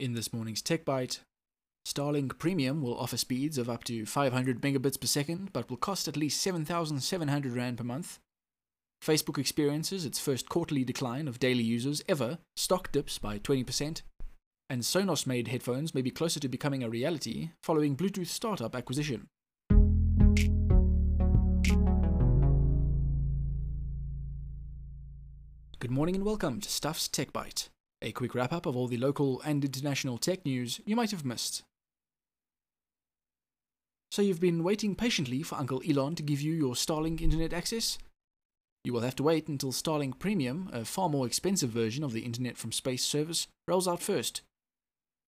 In this morning's Tech Bite, Starlink Premium will offer speeds of up to 500 megabits per second, but will cost at least 7,700 Rand per month. Facebook experiences its first quarterly decline of daily users ever, stock dips by 20%, and Sonos made headphones may be closer to becoming a reality following Bluetooth startup acquisition. Good morning and welcome to Stuff's Tech Bite a quick wrap up of all the local and international tech news you might have missed. So, you've been waiting patiently for Uncle Elon to give you your Starlink internet access? You will have to wait until Starlink Premium, a far more expensive version of the Internet from Space service, rolls out first.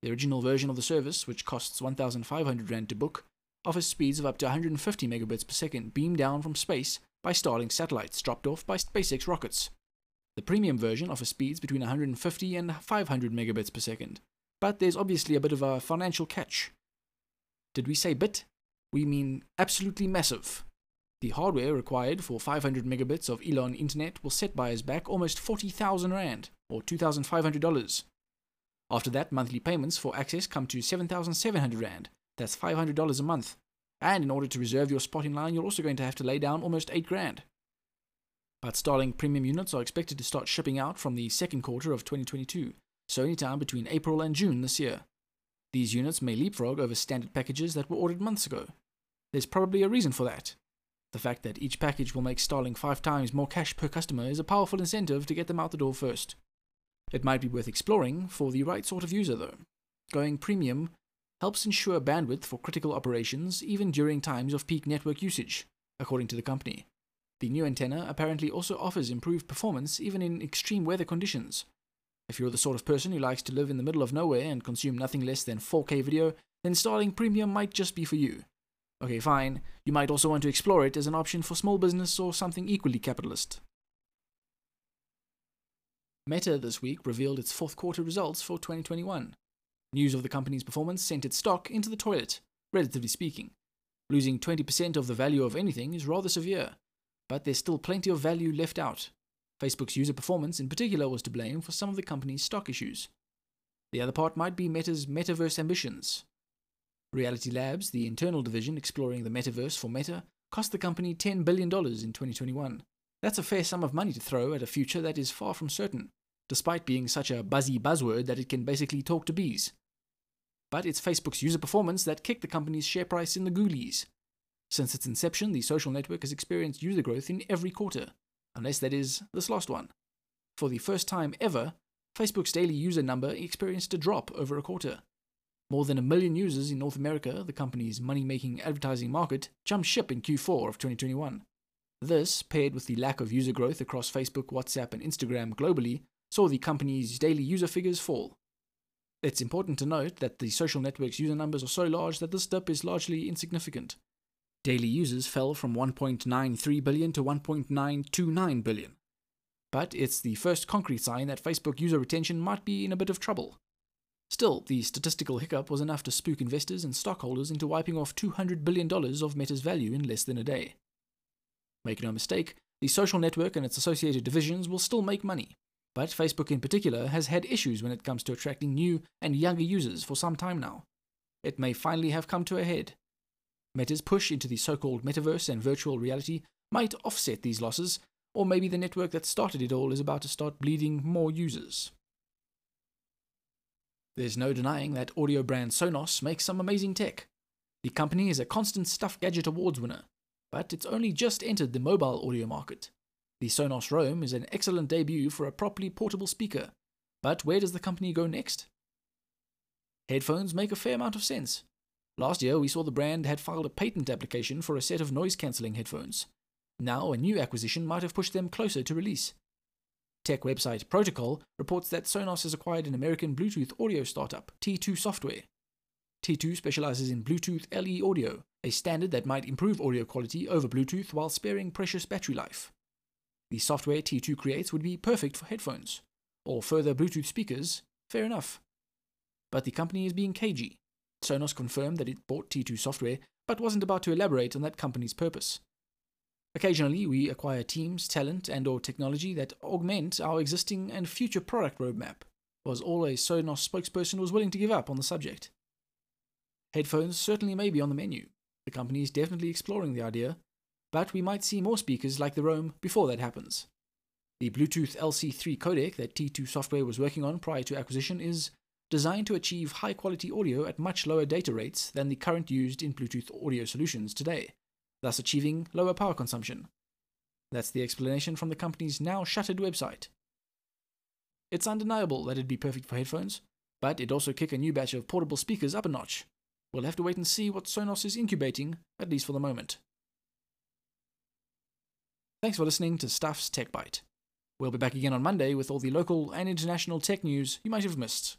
The original version of the service, which costs 1,500 Rand to book, offers speeds of up to 150 megabits per second beamed down from space by Starlink satellites dropped off by SpaceX rockets. The premium version offers speeds between 150 and 500 megabits per second, but there's obviously a bit of a financial catch. Did we say bit? We mean absolutely massive. The hardware required for 500 megabits of Elon internet will set buyers back almost 40,000 Rand, or $2,500. After that, monthly payments for access come to 7,700 Rand, that's $500 a month. And in order to reserve your spot in line, you're also going to have to lay down almost 8 grand but Starlink premium units are expected to start shipping out from the second quarter of 2022, so anytime between April and June this year. These units may leapfrog over standard packages that were ordered months ago. There's probably a reason for that. The fact that each package will make Starlink five times more cash per customer is a powerful incentive to get them out the door first. It might be worth exploring for the right sort of user, though. Going premium helps ensure bandwidth for critical operations even during times of peak network usage, according to the company. The new antenna apparently also offers improved performance even in extreme weather conditions. If you're the sort of person who likes to live in the middle of nowhere and consume nothing less than 4K video, then Starlink Premium might just be for you. Okay, fine, you might also want to explore it as an option for small business or something equally capitalist. Meta this week revealed its fourth quarter results for 2021. News of the company's performance sent its stock into the toilet, relatively speaking. Losing 20% of the value of anything is rather severe, but there's still plenty of value left out. Facebook's user performance, in particular, was to blame for some of the company's stock issues. The other part might be Meta's metaverse ambitions. Reality Labs, the internal division exploring the metaverse for Meta, cost the company $10 billion in 2021. That's a fair sum of money to throw at a future that is far from certain, despite being such a buzzy buzzword that it can basically talk to bees. But it's Facebook's user performance that kicked the company's share price in the ghoulies. Since its inception, the social network has experienced user growth in every quarter, unless that is this last one. For the first time ever, Facebook's daily user number experienced a drop over a quarter. More than a million users in North America, the company's money making advertising market, jumped ship in Q4 of 2021. This, paired with the lack of user growth across Facebook, WhatsApp, and Instagram globally, saw the company's daily user figures fall. It's important to note that the social network's user numbers are so large that this dip is largely insignificant, Daily users fell from 1.93 billion to 1.929 billion. But it's the first concrete sign that Facebook user retention might be in a bit of trouble. Still, the statistical hiccup was enough to spook investors and stockholders into wiping off $200 billion of Meta's value in less than a day. Make no mistake, the social network and its associated divisions will still make money, but Facebook in particular has had issues when it comes to attracting new and younger users for some time now. It may finally have come to a head. Meta's push into the so called metaverse and virtual reality might offset these losses, or maybe the network that started it all is about to start bleeding more users. There's no denying that audio brand Sonos makes some amazing tech. The company is a constant Stuff Gadget Awards winner, but it's only just entered the mobile audio market. The Sonos Roam is an excellent debut for a properly portable speaker, but where does the company go next? Headphones make a fair amount of sense. Last year, we saw the brand had filed a patent application for a set of noise cancelling headphones. Now, a new acquisition might have pushed them closer to release. Tech website Protocol reports that Sonos has acquired an American Bluetooth audio startup, T2 Software. T2 specializes in Bluetooth LE audio, a standard that might improve audio quality over Bluetooth while sparing precious battery life. The software T2 creates would be perfect for headphones, or further Bluetooth speakers, fair enough. But the company is being cagey Sonos confirmed that it bought T2 software, but wasn't about to elaborate on that company's purpose. Occasionally, we acquire teams, talent, and or technology that augment our existing and future product roadmap. was all a Sonos spokesperson was willing to give up on the subject. Headphones certainly may be on the menu. The company is definitely exploring the idea, but we might see more speakers like the Roam before that happens. The Bluetooth LC3 codec that T2 Software was working on prior to acquisition is designed to achieve high quality audio at much lower data rates than the current used in Bluetooth audio solutions today, thus achieving lower power consumption. That's the explanation from the company's now shuttered website. It's undeniable that it'd be perfect for headphones, but it'd also kick a new batch of portable speakers up a notch. We'll have to wait and see what Sonos is incubating, at least for the moment. Thanks for listening to Stuff's Tech Bite. We'll be back again on Monday with all the local and international tech news you might have missed.